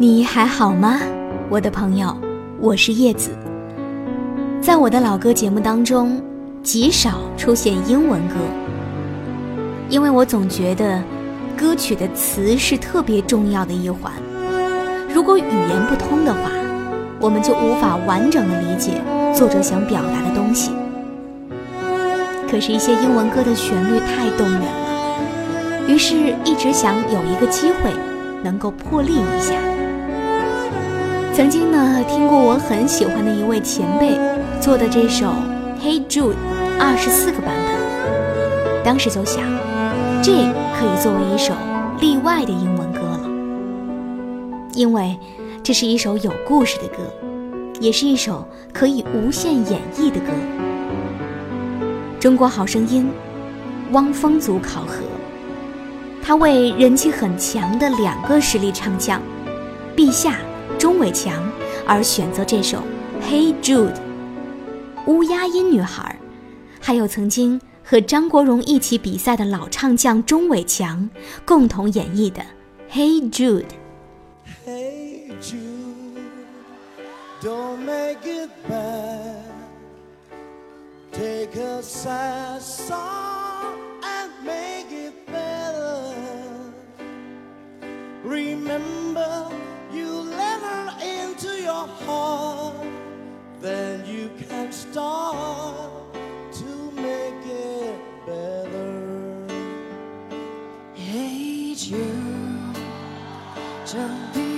你还好吗，我的朋友？我是叶子。在我的老歌节目当中，极少出现英文歌，因为我总觉得歌曲的词是特别重要的一环。如果语言不通的话，我们就无法完整的理解作者想表达的东西。可是，一些英文歌的旋律太动人了，于是一直想有一个机会能够破例一下。曾经呢，听过我很喜欢的一位前辈做的这首《Hey Jude》，二十四个版本。当时就想，这可以作为一首例外的英文歌了，因为这是一首有故事的歌，也是一首可以无限演绎的歌。中国好声音，汪峰组考核，他为人气很强的两个实力唱将，陛下。钟伟强而选择这首《Hey Jude》，乌鸦音女孩，还有曾经和张国荣一起比赛的老唱将钟伟强共同演绎的《Hey Jude》。Hey Jude, don't make it bad. Take a sad song and make it better. Remember. Then you can start to make it better. Hey, you, don't be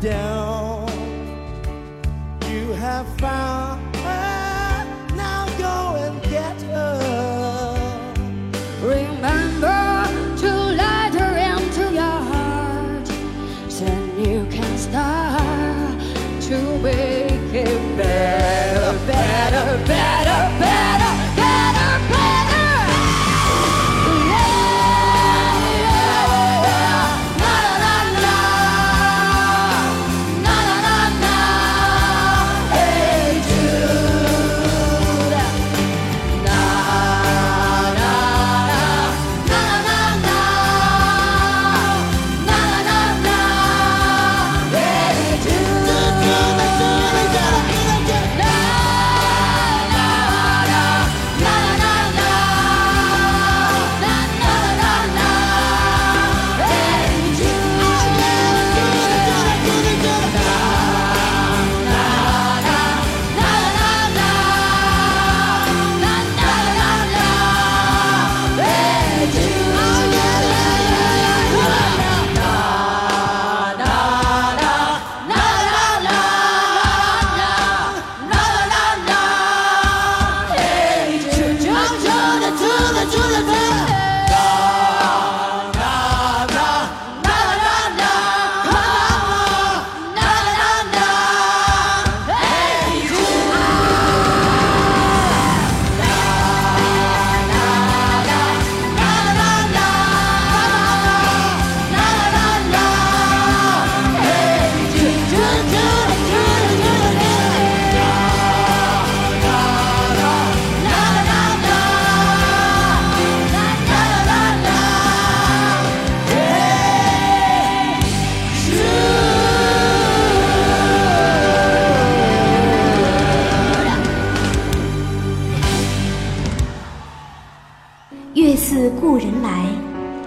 down. You have found her, now go and get her. Remember to let her into your heart, then you can start to make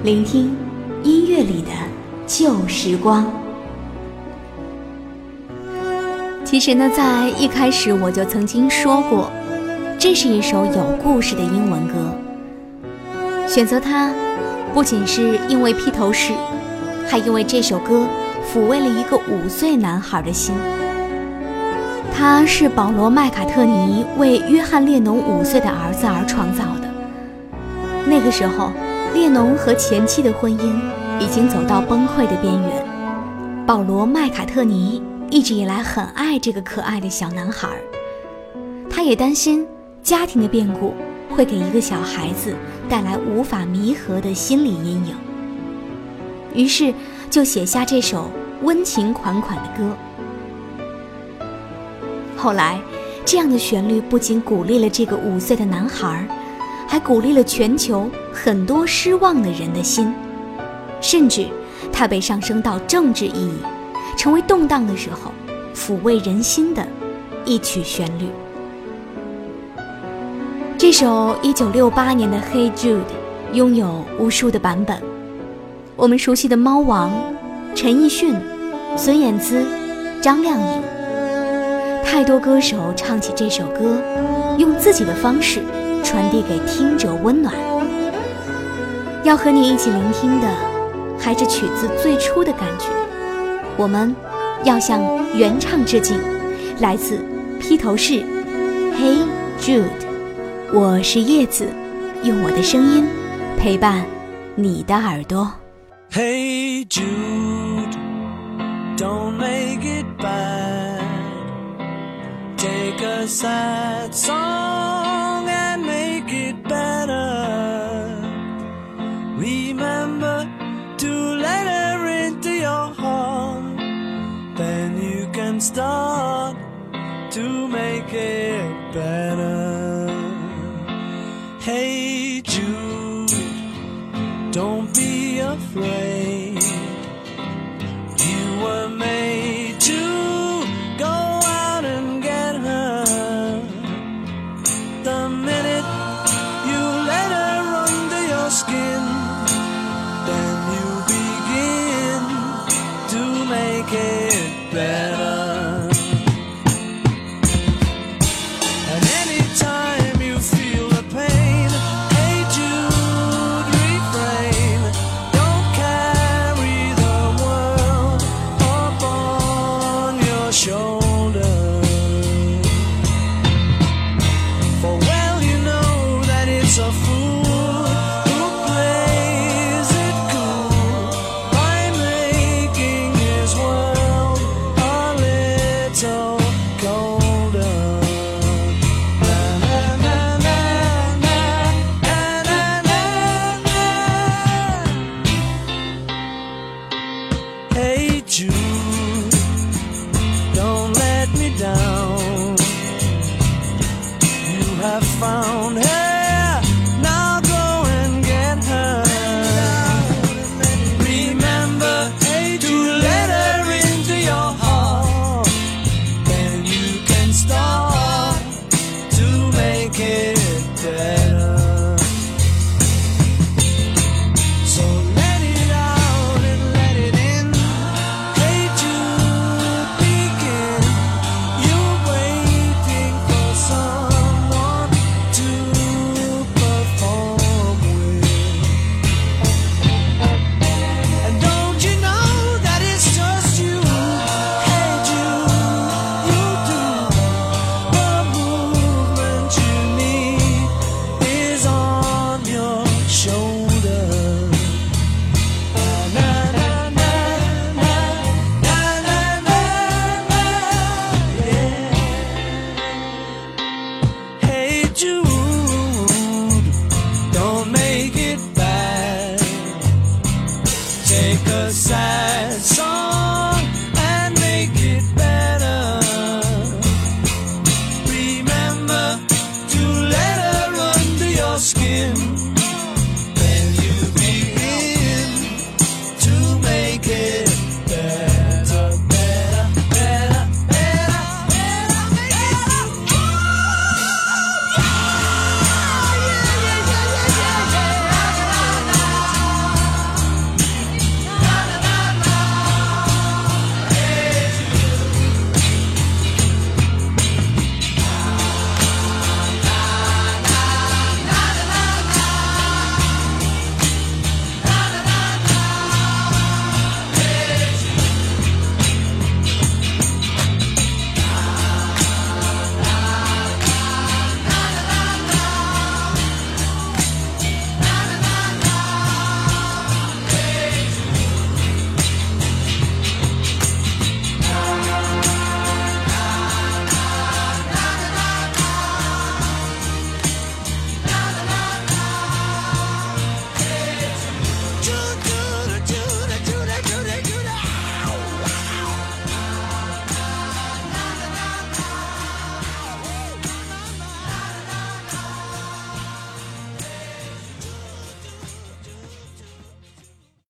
聆听音乐里的旧时光。其实呢，在一开始我就曾经说过，这是一首有故事的英文歌。选择它，不仅是因为披头士，还因为这首歌抚慰了一个五岁男孩的心。它是保罗·麦卡特尼为约翰·列侬五岁的儿子而创造的。那个时候，列侬和前妻的婚姻已经走到崩溃的边缘。保罗·麦卡特尼。一直以来很爱这个可爱的小男孩，他也担心家庭的变故会给一个小孩子带来无法弥合的心理阴影，于是就写下这首温情款款的歌。后来，这样的旋律不仅鼓励了这个五岁的男孩，还鼓励了全球很多失望的人的心，甚至它被上升到政治意义。成为动荡的时候，抚慰人心的一曲旋律。这首1968年的《Hey Jude》拥有无数的版本。我们熟悉的猫王、陈奕迅、孙燕姿、张靓颖，太多歌手唱起这首歌，用自己的方式传递给听者温暖。要和你一起聆听的，还是曲子最初的感觉。我们要向原唱致敬，来自披头士，《Hey Jude》。我是叶子，用我的声音陪伴你的耳朵。Hey Jude, don't make it bad. Take a sad song start to make it better. Hey Jude, don't be afraid. You were made to go out and get her. The minute you let her under your skin, then you begin to make it better. can skin.